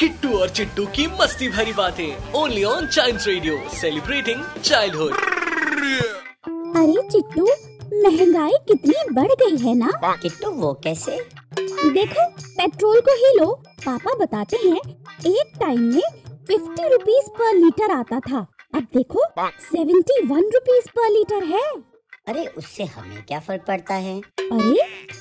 किट्टू और चिट्टू की मस्ती भरी बातें। Only on Child Radio celebrating childhood अरे चिट्टू महँगाई कितनी बढ़ गई है ना? किट्टू वो कैसे? देखो पेट्रोल को ही लो। पापा बताते हैं एक टाइम में फिफ्टी रुपीज़ पर लीटर आता था। अब देखो सेवेंटी वन रुपीज़ पर लीटर है। अरे उससे हमें क्या फ़र्क पड़ता है? अरे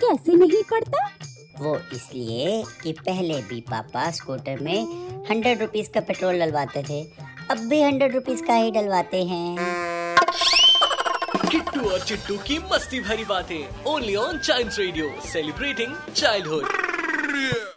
कैसे नहीं पड़ता? वो इसलिए कि पहले भी पापा स्कूटर में हंड्रेड रुपीज़ का पेट्रोल डलवाते थे, अब भी हंड्रेड रुपीज़ का ही डलवाते हैं। किट्टू और चिट्टू की मस्ती भरी बातें only on Child Radio celebrating childhood